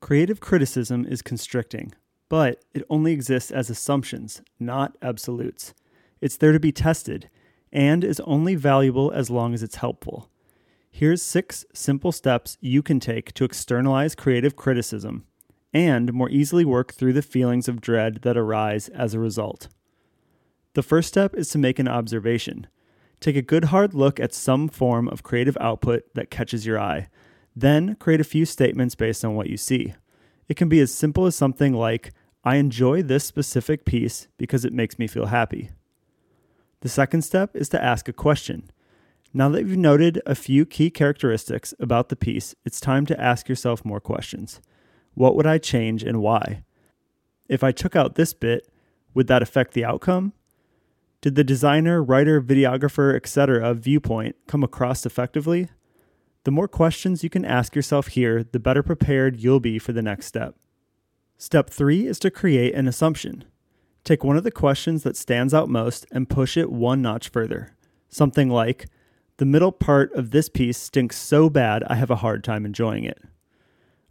Creative criticism is constricting, but it only exists as assumptions, not absolutes. It's there to be tested and is only valuable as long as it's helpful. Here's six simple steps you can take to externalize creative criticism and more easily work through the feelings of dread that arise as a result. The first step is to make an observation. Take a good hard look at some form of creative output that catches your eye. Then create a few statements based on what you see. It can be as simple as something like, I enjoy this specific piece because it makes me feel happy. The second step is to ask a question. Now that you've noted a few key characteristics about the piece, it's time to ask yourself more questions. What would I change and why? If I took out this bit, would that affect the outcome? Did the designer, writer, videographer, etc. viewpoint come across effectively? The more questions you can ask yourself here, the better prepared you'll be for the next step. Step three is to create an assumption. Take one of the questions that stands out most and push it one notch further. Something like, the middle part of this piece stinks so bad I have a hard time enjoying it.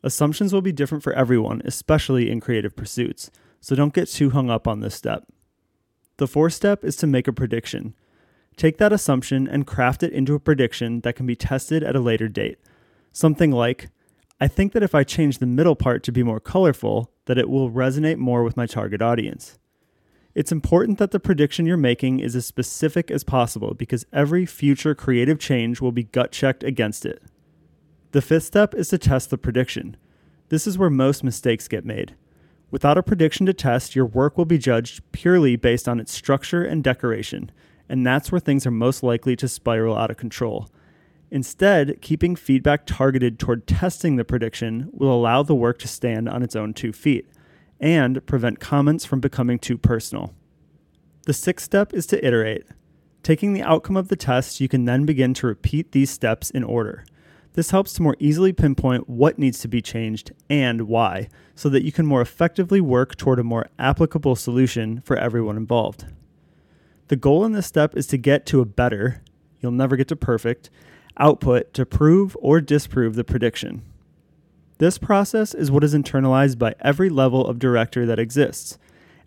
Assumptions will be different for everyone, especially in creative pursuits, so don't get too hung up on this step. The fourth step is to make a prediction. Take that assumption and craft it into a prediction that can be tested at a later date. Something like, I think that if I change the middle part to be more colorful, that it will resonate more with my target audience. It's important that the prediction you're making is as specific as possible because every future creative change will be gut checked against it. The fifth step is to test the prediction. This is where most mistakes get made. Without a prediction to test, your work will be judged purely based on its structure and decoration, and that's where things are most likely to spiral out of control. Instead, keeping feedback targeted toward testing the prediction will allow the work to stand on its own two feet and prevent comments from becoming too personal. The sixth step is to iterate. Taking the outcome of the test, you can then begin to repeat these steps in order. This helps to more easily pinpoint what needs to be changed and why, so that you can more effectively work toward a more applicable solution for everyone involved. The goal in this step is to get to a better, you'll never get to perfect, output to prove or disprove the prediction. This process is what is internalized by every level of director that exists.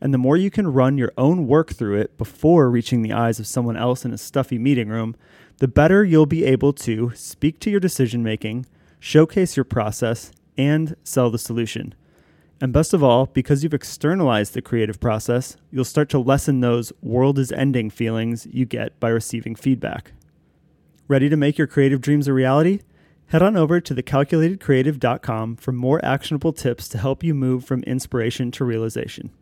And the more you can run your own work through it before reaching the eyes of someone else in a stuffy meeting room, the better you'll be able to speak to your decision making, showcase your process, and sell the solution. And best of all, because you've externalized the creative process, you'll start to lessen those world is ending feelings you get by receiving feedback. Ready to make your creative dreams a reality? Head on over to thecalculatedcreative.com for more actionable tips to help you move from inspiration to realization.